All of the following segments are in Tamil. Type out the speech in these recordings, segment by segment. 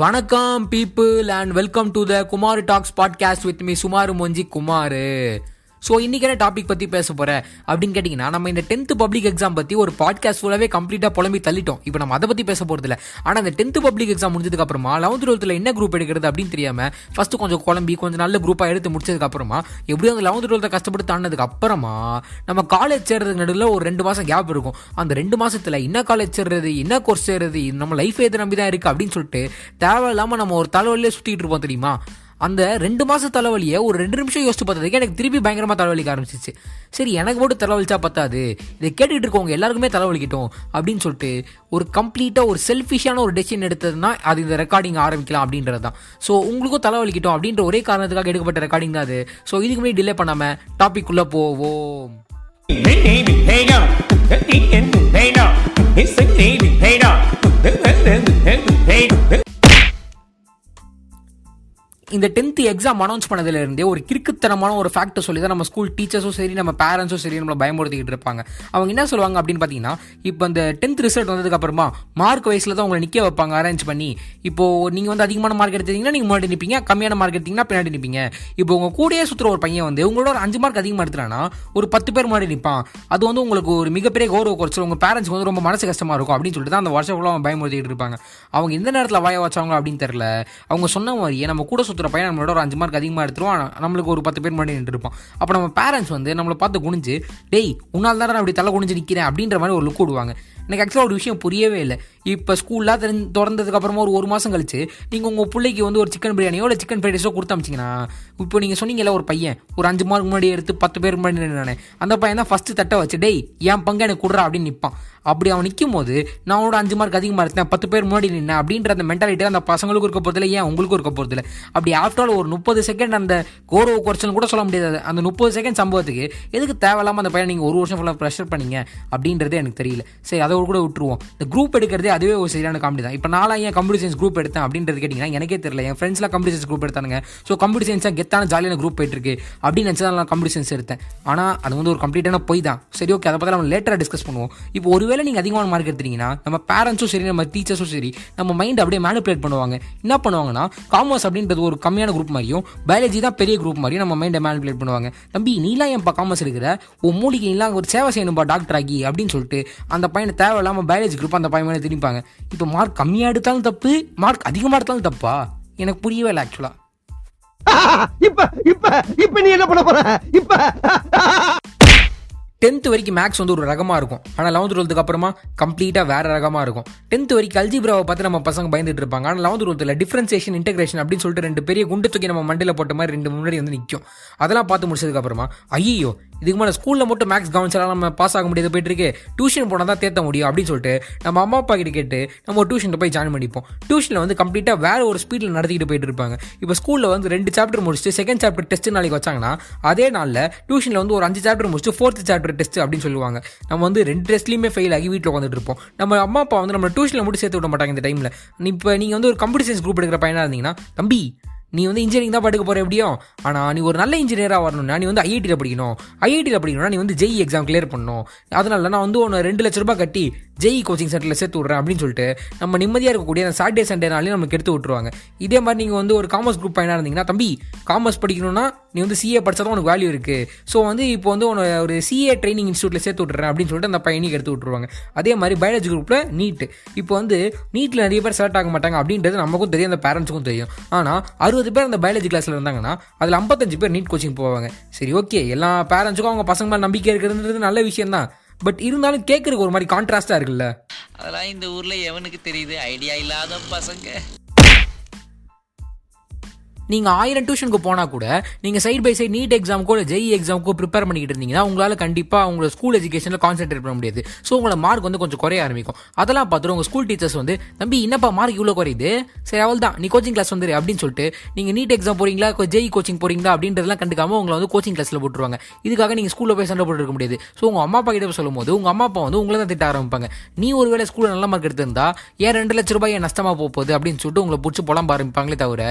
வணக்கம் people and welcome to the Kumar talks podcast with me சுமாரு மொஞ்சி குமார் ஸோ இன்னைக்கு என்ன டாபிக் பற்றி பேச போகிறேன் அப்படின்னு கேட்டிங்கன்னா நம்ம இந்த டென்த்து பப்ளிக் எக்ஸாம் பற்றி ஒரு பாட்காஸ்ட் ஃபுல்லாகவே கம்ப்ளீட்டாக புலம்பி தள்ளிட்டோம். இப்போ நம்ம அதை பற்றி பேச போகிறதில்ல ஆனால் இந்த டென்த்து பப்ளிக் எக்ஸாம் முடிஞ்சதுக்கு அப்புறமா லெவன்த் டுவெல்த்தில் என்ன குரூப் எடுக்கிறது அப்படின்னு தெரியாமல் ஃபஸ்ட்டு கொஞ்சம் குழம்பி கொஞ்சம் நல்ல குரூப்பாக எடுத்து முடிச்சதுக்கு அப்புறமா எப்படியும் அந்த லெவன்த் டுவெல்த்தை கஷ்டப்பட்டு தாண்டதுக்கு அப்புறமா நம்ம காலேஜ் சேர்றதுக்கு நடுவில் ஒரு ரெண்டு மாதம் கேப் இருக்கும். அந்த ரெண்டு மாதத்தில் என்ன காலேஜ் சேர்றது என்ன கோர்ஸ் சேர்றது நம்ம லைஃப் எது நம்பி தான் இருக்குது அப்படின்னு சொல்லிட்டு தேவையில்லாமல் நம்ம ஒரு தலைவலியே சுற்றிட்டு இருப்போம் தெரியுமா? அந்த ரெண்டு மாதம் தலைவலியை ஒரு ரெண்டு நிமிஷம் யோசிச்சு பார்த்ததுக்கு எனக்கு திருப்பி பயங்கரமாக தலைவலிக்க ஆரம்பிச்சிச்சு. சரி எனக்கு மட்டும் தலைவலிச்சா பத்தாது. இதை கேட்டுட்டு இருக்கவங்க எல்லாருக்குமே தலைவலிக்கட்டும் அப்படின்னு சொல்லிட்டு ஒரு கம்ப்ளீட்டாக ஒரு செல்ஃபிஷான ஒரு டெசிஷன் எடுத்ததுன்னா அது இந்த ரெக்கார்டிங் ஆரம்பிக்கலாம் அப்படின்றது தான். ஸோ உங்களுக்கும் தலைவலிக்கட்டும் அப்படின்ற ஒரே காரணத்துக்காக எடுக்கப்பட்ட ரெக்கார்டிங் தான் அது. ஸோ இதுக்கு முன்னாடி டிலே பண்ணாமல் டாபிக் உள்ளே போவோம். இந்த டென்த் எக்ஸாம் அனௌன்ஸ் பண்ணதுல இருந்தே ஒரு கிறுக்குத்தனமான ஒரு ஃபேக்டர் சொல்லி தான் நம்ம ஸ்கூல் டீச்சர்ஸும் சரி நம்ம பேரண்ட்ஸும் சரி நம்மளை பயமுறுத்திக்கிட்டு இருப்பாங்க. அவங்க என்ன சொல்லுவாங்க அப்படின்னு பார்த்தீங்கன்னா இப்போ இந்த டென்த் ரிசல்ட் வந்ததுக்கு அப்புறமா மார்க் வயசில் தான் உங்களை நிற்க வைப்பாங்க அரேஞ்ச் பண்ணி. இப்போ நீங்கள் வந்து அதிகமான மார்க் எடுத்தீங்கன்னா நீங்கள் முன்னாடி நிற்பீங்க கம்மியான மார்க் எடுத்தீங்கன்னா பின்னாடி நிற்பீங்க இப்போ உங்கள் கூடயே சுற்றுற ஒரு பையன் வந்து உங்களோட ஒரு அஞ்சு மார்க் அதிகமாக எடுத்துறான்னா ஒரு பத்து பேர் முன்னாடி நிற்பான் அது வந்து உங்களுக்கு ஒரு மிகப்பெரிய கௌரவ குறைச்சல் உங்கள் பேரண்ட்ஸ்க்கு வந்து ரொம்ப மனசு கஷ்டமாக இருக்கும் அப்படின்னு சொல்லிட்டு தான் அந்த வருஷம் ஃபுல்லாக அவங்க பயமுறுத்திக்கிட்டு இருப்பாங்க. அவங்க எந்த நேரத்தில் வாய வச்சாங்க அப்படின்னு தெரில அவங்க சொன்ன மாதிரியே நம்ம கூட சுற்றுற பையன் நம்மளோட ஒரு அஞ்சு மார்க் அதிகமாக எடுத்துருவோம் நம்மளுக்கு ஒரு பத்து பேர் முன்னாடி நின்றுருப்போம் அப்போ நம்ம பேரண்ட்ஸ் வந்து நம்மளை பார்த்து குனிஞ்சு டேய் உன்னால் தான் நான் அப்படி தலை குனிஞ்சு நிற்கிறேன் அப்படின்ற மாதிரி ஒரு லுக் விடுவாங்க எனக்கு ஆக்சுவலாக ஒரு விஷயம் புரியவே இல்லை. இப்போ ஸ்கூல்லாம் தெரிஞ்சு திறந்ததுக்கப்புறமா ஒரு ஒரு மாதம் கழிச்சு நீங்கள் உங்கள் பிள்ளைக்கு வந்து ஒரு சிக்கன் பிரியாணியோ இல்லை சிக்கன் ஃப்ரைட் ரைஸோ கொடுத்தாமிச்சிங்கன்னா இப்போ நீங்கள் சொன்னீங்கல்ல ஒரு பையன் ஒரு அஞ்சு மார்க் முன்னாடி எடுத்து பத்து பேர் முன்னாடி நான் அந்த பையன் தான் ஃபஸ்ட்டு தட்டை வச்சு டேய் என் பங்கு எனக்கு கொடுறா அப்படின்னு நிற்பான் அப்படி அவன் நிற்கும் போது நான் அவனோட அஞ்சு மார்க் அதிகமாக இருந்தேன் பத்து பேர் முன்னாடி நின்னேன் அப்படின்ற அந்த மென்டாலிட்டி அந்த பசங்களுக்கும் இருக்க போகிறதில்ல ஏன் உங்களுக்கும் இருக்க போகிறதில்ல அப்படி ஆஃப்டர் ஆல் ஒரு முப்பது செகண்ட் அந்த கௌரவ குறைச்சல் கூட சொல்ல முடியாது. அந்த முப்பது செகண்ட் சம்பவத்துக்கு எதுக்கு தேவையில்லாமல் அந்த பையன் நீங்கள் ஒரு வருஷம் ஃபுல்லாக ப்ரெஷர் பண்ணீங்க அப்படின்றதே எனக்கு தெரியல. சரி ஒரு கூட விட்டுருவோம். இந்த குரூப் எடுக்கிறதே அதுவே ஒரு சரியான காமெடி தான். இப்போ நாளாக ஏன் கம்ப்யூட்டர் சயின்ஸ் குரூப் எடுத்தேன் அப்படின்றது கேட்டிங்கன்னா எனக்கே தெரியல. என் ஃப்ரெண்ட்ஸ்லாம் கம்ப்யூட்டர் சயின்ஸ் குரூப் எடுத்தானுங்க. ஸோ கம்ப்யூட்டர் சயின்ஸாக கெத்தான ஜாலியான குரூப் போயிட்டு இருக்கு அப்படின்னு நினச்சி தான் நான் கம்ப்யூட்டர் சயின்ஸ் எடுத்தேன். ஆனால் அது வந்து ஒரு கம்ப்ளீட்டான போய் தான். சரி ஓகே அதை பற்றி நம்ம லேட்டராக டிஸ்கஸ் பண்ணுவோம். இப்போ ஒருவேளை நீங்கள் அதிகமான மார்க் எடுத்தீங்கன்னா நம்ம பேரண்ட்ஸும் சரி நம்ம டீச்சர்ஸும் சரி நம்ம மைண்ட் அப்படியே மேனிப்புலேட் பண்ணுவாங்க. என்ன பண்ணுவாங்கன்னா காமர்ஸ் அப்படின்றது ஒரு கம்மியான குரூப் மாதிரியும் பயாலஜி தான் பெரிய குரூப் மாதிரியும் நம்ம மைண்டை மேனிப்புலேட் பண்ணுவாங்க. தம்பி நீலாம் என் காமர்ஸ் இருக்கிற உன் மூலிகை நீலாம் ஒரு சேவை செய்யணும்பா டாக்டர் ஆகி அப்படின்னு சொல்லிட்டு அந்த பையனை தேவையில்லாமல் பயாலஜி குரூப் அந்த பையன் மேலே திணிப்பாங்க. இப்போ மார்க் கம்மியாக எடுத்தாலும் தப்பு மார்க் அதிகமாக எடுத்தாலும் தப்பா? எனக்கு புரியவே இல்லை ஆக்சுவலாக இப்ப இப்ப இப்ப நீ என்ன பண்ண போற? இப்ப டென்த் வரைக்கும் மேக்ஸ் வந்து ஒரு ரகமாக இருக்கும். ஆனால் லெவன்த் டுவெல்த்துக்கு அப்புறமா கம்ப்ளீட்டாக வேறு ரகமாக இருக்கும். டென்த் வரைக்கும் அல்ஜிபிராவை பார்த்து நம்ம பசங்க பயந்துட்டு இருப்பாங்க. ஆனால் லெவன்த் டுவெல்த்தில் டிஃப்ரென்சேஷன் இன்டெகிரேஷன் அப்படின்னு சொல்லிட்டு ரெண்டு பெரிய குண்டு தூக்கி நம்ம மண்டையில் போட்ட மாதிரி ரெண்டு முன்னாடி வந்து நிற்கும் அதெல்லாம் பார்த்து முடிச்சதுக்கு அப்புறமா ஐயோ இதுக்கு மேலே ஸ்கூலில் மட்டும் மேக்ஸ் கவனிச்சாலும் நம்ம பாஸ் ஆக முடியாது போயிட்டு இருக்கு. டியூஷன் போனால் தான் தேத்த முடியும் அப்படின்னு சொல்லிட்டு நம்ம அம்மா அப்பா கிட்ட கேட்டு நம்ம ஒரு டியூஷனில் போய் ஜாயின் பண்ணிப்போம். டியூஷனில் வந்து கம்ப்ளீட்டாக வேறு ஒரு ஸ்பீடில் நடத்திக்கிட்டு போயிட்டு இருப்பாங்க. இப்போ ஸ்கூலில் வந்து ரெண்டு சாப்டர் முடிச்சுட்டு செகண்ட் சாப்டர் டெஸ்ட் நாளைக்கு வச்சாங்கன்னா அதே நாளில் டியூஷனில் வந்து ஒரு அஞ்சு சாப்டர் முடிச்சுட்டு ஃபோர்த் சாப்டர் டெஸ்ட் அப்படின்னு சொல்லுவாங்க. நம்ம வந்து ரெண்டு டெஸ்ட்லையுமே ஃபெயில் ஆகி வீட்டில் உட்காந்துட்டு இருப்போம். நம்ம அம்மா அப்பா வந்து நம்ம டியூஷனில் மட்டும் சேர்த்து விட மாட்டாங்க இந்த டைமில் இப்போ நீங்கள் வந்து ஒரு கம்ப்யூட்டர் சயின்ஸ் குரூப் எடுக்கிற பையனாக இருந்தீங்கன்னா தம்பி நீ வந்து இன்ஜினியரிங் தான் படிக்க போகிற எப்படியும்? ஆனால் நீ ஒரு நல்ல இன்ஜினியராக வரணும்னா நீ வந்து ஐஐடியில் படிக்கணும். ஐஐடியில் படிக்கணும்னா நீ வந்து ஜெய் எக்ஸாம் கிளியர் பண்ணணும். அதனால நான் வந்து ஒன்று ரெண்டு லட்ச ரூபாய் கட்டி ஜெய் கோச்சிங் சென்டரில் சேர்த்து விட்றேன் அப்படின்னு சொல்லிட்டு நம்ம நிம்மதியாக இருக்கக்கூடிய அந்த சாட்டர்டே சண்டேனாலையும் நமக்கு எடுத்து விட்டுருவாங்க. இதே மாதிரி நீங்கள் வந்து ஒரு காமர்ஸ் குரூப் பையனாக இருந்தீங்கன்னா தம்பி காமர்ஸ் படிக்கணும்னா நீ வந்து சிஏ படித்தா தான் உனக்கு வேல்யூ இருக்குது ஸோ வந்து இப்போ வந்து உன ஒரு சிஏ ட்ரைனிங் இன்ஸ்டியூட்டில் சேர்த்து விட்றேன் அப்படின்னு சொல்லிட்டு அந்த பையனுக்கு எடுத்து விட்டுருவாங்க. அதே மாதிரி பயாலஜி குரூப்பில் நீட் இப்போ வந்து நீட்டில் நிறைய பேர் செலக்ட் ஆக மாட்டாங்க அப்படின்றது நமக்கும் தெரியும் அந்த பேரண்ட்ஸுக்கும் தெரியும். ஆனால் அறுபது பேர் அந்த பயாலஜி கிளாஸில் இருந்தாங்கன்னா அதில் ஐம்பத்தஞ்சு பேர் நீட் கோச்சிங் போவாங்க. சரி ஓகே எல்லா பேரண்ட்ஸுக்கும் அவங்க பசங்க மேலே நம்பிக்கை இருக்கிறதுன்றது நல்ல விஷயம் தான் பட் இருந்தாலும் கேட்கறதுக்கு ஒரு மாதிரி கான்ட்ராஸ்டா இருக்குல்ல? அதெல்லாம் இந்த ஊர்ல எவனுக்கு தெரியுது? ஐடியா இல்லாத பசங்க. நீங்கள் ஆயிரம் டியூஷனுக்கு போனால் கூட நீங்கள் சைட் பை சைட் நீட் எக்ஸாமுக்கோ இல்லை ஜெய் எக்ஸாமுக்கோ ப்ரிப்பேர் பண்ணிக்கிட்டு இருந்தீங்கன்னா உங்களால் கண்டிப்பாக உங்களோட ஸ்கூல் எஜுகேஷனில் கான்சென்ட்ரேட் பண்ண முடியாது. ஸோ உங்களோட மார்க் வந்து கொஞ்சம் குறைய ஆரம்பிக்கும். அதெல்லாம் பார்த்துட்டு உங்கள் ஸ்கூல் டீச்சர்ஸ் வந்து தம்பி என்னப்பா மார்க் இவ்வளோ குறையுது? சரி அவள் தான் நீ கோச்சிங் கிளாஸ் வந்துரு அப்படின்னு சொல்லிட்டு நீங்கள் நீட் எக்ஸாம் போறீங்களா? ஜெய் கோச்சிங் போறீங்களா? அப்படின்றதெல்லாம் கண்டுக்காம உங்களை வந்து கோச்சிங் கிளாஸில் போட்டுருவாங்க. இதுக்காக நீங்கள் ஸ்கூலில் போய் சண்டை போட்டு இருக்க முடியாது. ஸோ உங்கள் அம்மா அப்பா கிட்ட சொல்லும் போது உங்கள் அம்மா அப்பா வந்து உங்களை தான் திட்ட ஆரம்பிப்பாங்க. நீ ஒரு வேளை ஸ்கூலில் நல்ல மார்க் எடுத்திருந்தா ஏன் ரெண்டு லட்ச ரூபாய் ஏன் நஷ்டமாக போகுது? அப்படின்னு சொல்லிட்டு உங்களை பிடிச்சி புலம்ப ஆரம்பிப்பாங்களே தவிர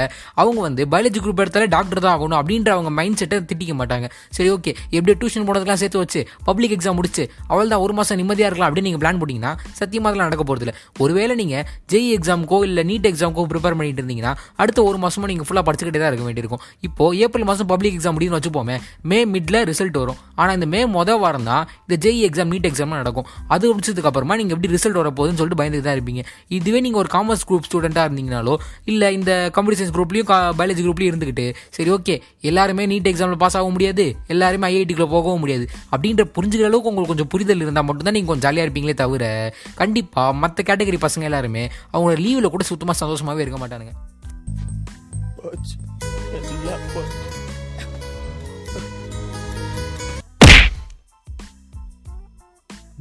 அவங்க வந்து பயாலஜி குரூப் எடுத்தாலே டாக்டர் தான் ஆகணும் அப்படின்ற அவங்க மைண்ட் செட்டை திட்டிக்க மாட்டாங்க. சரி ஓகே எப்படி டியூஷன் போனதுக்கெல்லாம் சேர்த்து வச்சு பப்ளிக் எக்ஸாம் முடிச்சு அவள் தான் ஒரு மாதம் நிம்மதியாக இருக்கலாம் அப்படின்னு நீங்கள் பிளான் போட்டிங்கன்னா சத்தியமாக அதெல்லாம் நடக்க போகிறதில்ல ஒருவேளை நீங்கள் ஜெய் எக்ஸாமுக்கோ இல்லை நீட் எக்ஸாமுக்கோ ப்ரிப்பேர் பண்ணிட்டு இருந்தீங்கன்னா அடுத்த ஒரு மாதமும் நீங்கள் ஃபுல்லாக படிச்சுக்கிட்டே தான் இருக்க வேண்டியிருக்கும். இப்போ ஏப்ரல் மாதம் பப்ளிக் எக்ஸாம் முடியும்னு வச்சுப்போமே மே மிடில் ரிசல்ட் வரும். ஆனால் இந்த மே மொதல் வாரம் தான் இந்த ஜெய் எக்ஸாம் நீட் எக்ஸாம் நடக்கும். அது முடிச்சதுக்கு அப்புறமா நீங்கள் எப்படி ரிசல்ட் வர போகுதுன்னு சொல்லிட்டு பயந்துட்டு தான் இருப்பீங்க. இதுவே நீங்கள் ஒரு காமர்ஸ் குரூப் ஸ்டூடெண்ட்டாக இருந்தீங்கனாலோ இல்லை இந்த கம்ப்யூட்டர் சயின்ஸ் குரூப்லேயும் பயாலஜி குரூப்லையும் இருந்துக்கிட்டு சரி ஓகே எல்லாருமே நீட் எக்ஸாமில் பாஸ் ஆக முடியாது எல்லாருமே ஐஐடிக்குள்ள போகவும் முடியாது. அப்படின்ற புரிஞ்சுக்கிற அளவுக்கு உங்களுக்கு கொஞ்சம் புரிதல் இருந்தால் மட்டும்தான் நீங்கள் கொஞ்சம் ஜாலியாக இருப்பீங்களே தவிர கண்டிப்பாக மற்ற கேட்டகரி பசங்க எல்லாருமே அவங்களோட லீவில் கூட சுத்தமாக சந்தோஷமாகவே இருக்க மாட்டானுங்க.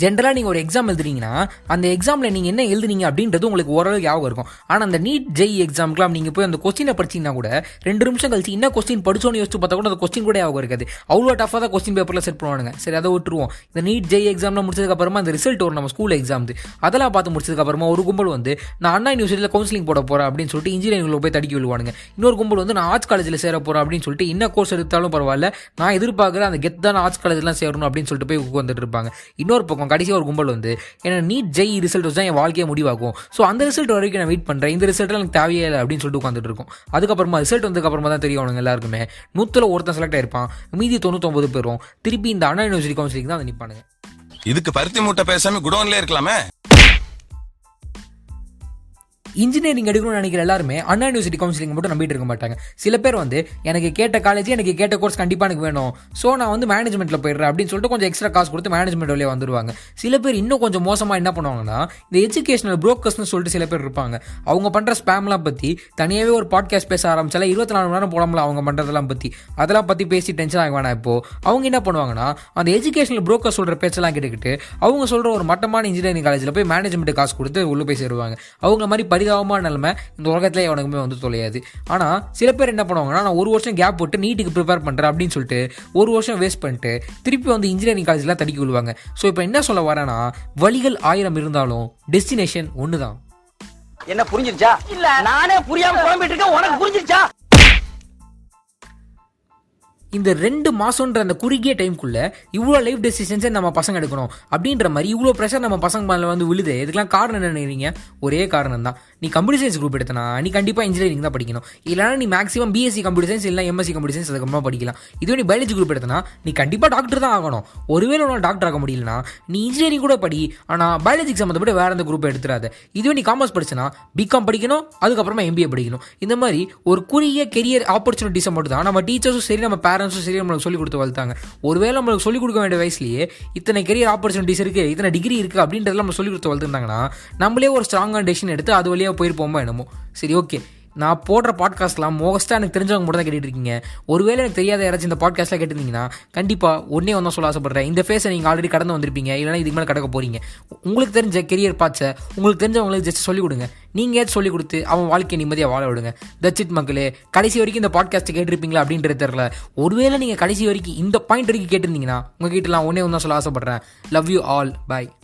ஜென்ரலாக நீங்கள் ஒரு எக்ஸாம் எழுதுறீங்கன்னா அந்த எக்ஸாமில் நீங்கள் என்ன எழுதுனீங்க அப்படின்றது உங்களுக்கு ஓரளவு ஞாபகம் இருக்கும். ஆனால் அந்த நீட் ஜெய் எக்ஸாம்க்குலாம் நீங்கள் போய் அந்த கொஸ்டினை படிச்சீங்கன்னா கூட ரெண்டு நிமிஷம் கழிச்சு என்ன கொஸ்டின் படிச்சோன்னு யோசிச்சு பார்த்தா கூட அந்த கொஸ்டின் கூட ஞாபகம் இருக்காது. அவ்வளோ டஃபாக தான் கொஸ்டின் பேப்பரில் செட் பண்ணுவானுங்க. சரி அதை விட்டுருவோம். இந்த நீட் ஜெய் எக்ஸாம்லாம் முடிச்சதுக்கப்புறமா அந்த ரிசல்ட் வரும் நம்ம ஸ்கூல் எக்ஸாம் அதெல்லாம் பார்த்து முடிச்சதுக்கப்புறமா ஒரு கும்பல் வந்து நான் அண்ணா யூனிவர்சிட்டியில் கவுன்சிலிங் போட போகிறேன் அப்படின்னு சொல்லிட்டு இன்ஜினியரிங்கில் போய் தடுக்கி விழுவானுங்க. இன்னொரு கும்பல் வந்து நான் ஆர்ட்ஸ் காலேஜில் சேர போகிறேன் அப்படின்னு சொல்லிட்டு என்ன கோர்ஸ் எடுத்தாலும் பரவாயில்ல. நான் எதிர்பார்க்குற அந்த கெத்தான ஆர்ட்ஸ் காலேஜ்லாம் சேரணும் அப்படின்னு சொல்லிட்டு போய் உட்காந்துட்டு இருப்பாங்க. இன்னொரு பக்கம் கடைசி ஒரு கும்பல் வந்து ஏன்னா நீட் ஜெய் ரிசல்ட் வச்சு தான் என் வாழ்க்கையை முடிவாகும் ஸோ அந்த ரிசல்ட் வரைக்கும் நான் வெயிட் பண்ணுறேன் இந்த ரிசல்ட்டில் எனக்கு தேவையே இல்லை அப்படின்னு சொல்லிட்டு உட்காந்துட்டு இருக்கும். அதுக்கப்புறமா ரிசல்ட் வந்ததுக்கப்புறமா தான் தெரியும் அவனுங்க எல்லாருக்குமே. நூற்றில் ஒருத்தன் செலக்ட் ஆயிருப்பான். மீதி தொண்ணூத்தொம்பது பேரும் திருப்பி இந்த அண்ணா யூனிவர்சிட்டி கவுன்சிலிங் தான் வந்து நிற்பானுங்க இதுக்கு பருத்தி மூட்டை பேசாம குடோன்ல இருக்கலாமே. இன்ஜினியரிங் எடுக்கணும்னு நினைக்கிற எல்லாருமே அண்ணா யூனிவர்சிட்டி கவுன்சிலிங் மட்டும் நம்பிட்டு இருக்க மாட்டாங்க. சில பேர் வந்து எனக்கு கேட்ட காலேஜ் எனக்கு கேட்ட கோர்ஸ் கண்டிப்பாக எனக்கு வேணும். ஸோ நான் வந்து மேனேஜ்மெண்ட்டில் போயிடுறேன் அப்படின்னு சொல்லிட்டு கொஞ்சம் எக்ஸ்ட்ரா காசு கொடுத்து மேனேஜ்மெண்ட் வழியாக வந்துருவாங்க. சில பேர் இன்னும் கொஞ்சம் மோசமாக என்ன பண்ணுவாங்கன்னா இந்த எஜுகேஷனல் புரோக்கர்ஸ்னு சொல்லிட்டு சில பேர் இருப்பாங்க. அவங்க பண்ணுற ஸ்பேம்லாம் பற்றி தனியாகவே ஒரு பாட்காஸ்ட் பேச ஆரம்பிச்சால இருபத்தி நாலு மணி நேரம் போடாமல் அவங்க பண்ணுறதெல்லாம் பற்றி அதெல்லாம் பற்றி பேசி டென்ஷன் ஆக வேணாம் இப்போ? அவங்க என்ன பண்ணுவாங்கன்னா அந்த எஜுகேஷனல் புரோக்கர் சொல்கிற பேச்செல்லாம் கேட்டுக்கிட்டு அவங்க சொல்கிற ஒரு மட்டமான இன்ஜினியரிங் காலேஜில் போய் மேனேஜ்மெண்ட் காசு கொடுத்து உள்ளே போய் சேருவாங்க. அவங்க மாதிரி பரிதாபமான நிலைமை? இந்த உலகத்துல எவனுக்குமே வந்து தொலையாது. ஆனால் சில பேர் என்ன பண்ணுவாங்கன்னா நான் ஒரு வருஷம் கேப் போட்டு நீட்டுக்கு ப்ரிப்பேர் பண்ணுறேன் அப்படின்னு சொல்லிட்டு ஒரு வருஷம் வேஸ்ட் பண்ணிட்டு திருப்பி வந்து இன்ஜினியரிங் காலேஜ்லாம் தடுக்கி விழுவாங்க ஸோ இப்போ என்ன சொல்ல வரேன்னா வழிகள் ஆயிரம் இருந்தாலும் டெஸ்டினேஷன் ஒன்று தான் என்ன புரிஞ்சிருச்சா? இல்ல. நானே புரியாம குழம்பிட்டு இருக்கேன் உனக்கு புரிஞ்சிருச்சா? இந்த ரெண்டு மாசம்ன்ற அந்த குறுகிய டைம்குள்ள இவ்வளோ லைஃப் டெசிஷன்ஸை நம்ம பசங்க எடுக்கணும் அப்படின்ற மாதிரி இவ்வளோ ப்ரெஷர் நம்ம பசங்க மேலே வந்து விழுது. இதுக்கெல்லாம் காரணம் என்ன நினைக்கிறீங்க? ஒரே காரணம் தான் நீ கம்ப்யூட்டர் சயின்ஸ் குரூப் எடுத்தனா நீ கண்டிப்பாக இன்ஜினியரிங் தான் படிக்கணும். இல்லைனா நீ மேக்ஸிமம் பிஎஸ்சி கம்ப்யூட்டர் சயின்ஸ் இல்லை எம்எஸ்சி கம்ப்யூட்டர் சயின்ஸ் அதுக்கப்புறமா படிக்கலாம். இதுவே நீ பயாலஜி குரூப் எடுத்தனா நீ கண்டிப்பாக டாக்டர் தான் ஆகணும். ஒருவேளை உன்னால் டாக்டர் ஆக முடியலனா நீ இன்ஜினியரிங் கூட படி ஆனால் பயாலஜி சம்மந்தப்பட்டு வேற எந்த குரூப் எடுத்துடாத இதுவே நீ காமர்ஸ் படிச்சனா பிகாம் படிக்கணும் அதுக்கப்புறமா எம்பிஏ படிக்கணும். இந்த மாதிரி ஒரு குறுகிய கெரியர் ஆப்பர்ச்சுனிட்டிஸை மட்டும் தான் நம்ம டீச்சர்ஸும் சரி நம்ம பேரண்ட்ஸ் சரி நம்மளுக்கு சொல்லிக் கொடுத்து வளர்த்தாங்க. ஒருவேளை நம்மளுக்கு சொல்லிக் கொடுக்க வேண்டிய வயசுலயே இத்தனை கெரியர் ஆப்பர்ச்சுனிட்டிஸ் இருக்கு இத்தனை டிகிரி இருக்கு அப்படின்றதெல்லாம் நம்ம சொல்லிக் கொடுத்து வளர்த்துருந்தாங்கன்னா நம்மளே ஒரு ஸ்ட்ராங்கான டெசிஷன் எடுத்து அது வழியாக போயிருப்போமா என்னமோ. சரி ஓகே நான் போடுற பாட்காஸ்ட்லாம் மோஸ்ட்டாக எனக்கு தெரிஞ்சவங்க மட்டும் தான் கேட்டுட்டு இருக்கீங்க. ஒருவேளை எனக்கு தெரியாத யாராச்சும் இந்த பாட்காஸ்ட்டில் கேட்டிருந்தீங்கன்னா கண்டிப்பாக ஒன்றே ஒன்றா சொல்ல ஆசைப்படுறேன். இந்த ஃபேஸை நீங்கள் ஆல்ரெடி கடந்து வந்திருப்பீங்க. இல்லைனா இதுக்கு மேலே கடக்க போகிறீங்க உங்களுக்கு தெரிஞ்ச கெரியர் பார்ட்ஸை உங்களுக்கு தெரிஞ்சவங்களுக்கு ஜஸ்ட் சொல்லிக் கொடுங்க. நீங்கள் ஏதாச்சும் சொல்லிக் கொடுத்து அவன் வாழ்க்கையை நிம்மதியாக வாழ விடுங்க. தட்சிட் மக்களே. கடைசி வரைக்கும் இந்த பாட்காஸ்ட்டை கேட்டிருப்பீங்களா அப்படின்றது தெரில ஒருவேளை நீங்கள் கடைசி வரைக்கும் இந்த பாயிண்ட் வரைக்கும் கேட்டிருந்தீங்கன்னா உங்கள் நான் ஒன்றே ஒன்றா சொல்ல ஆசைப்படுறேன். Love you all bye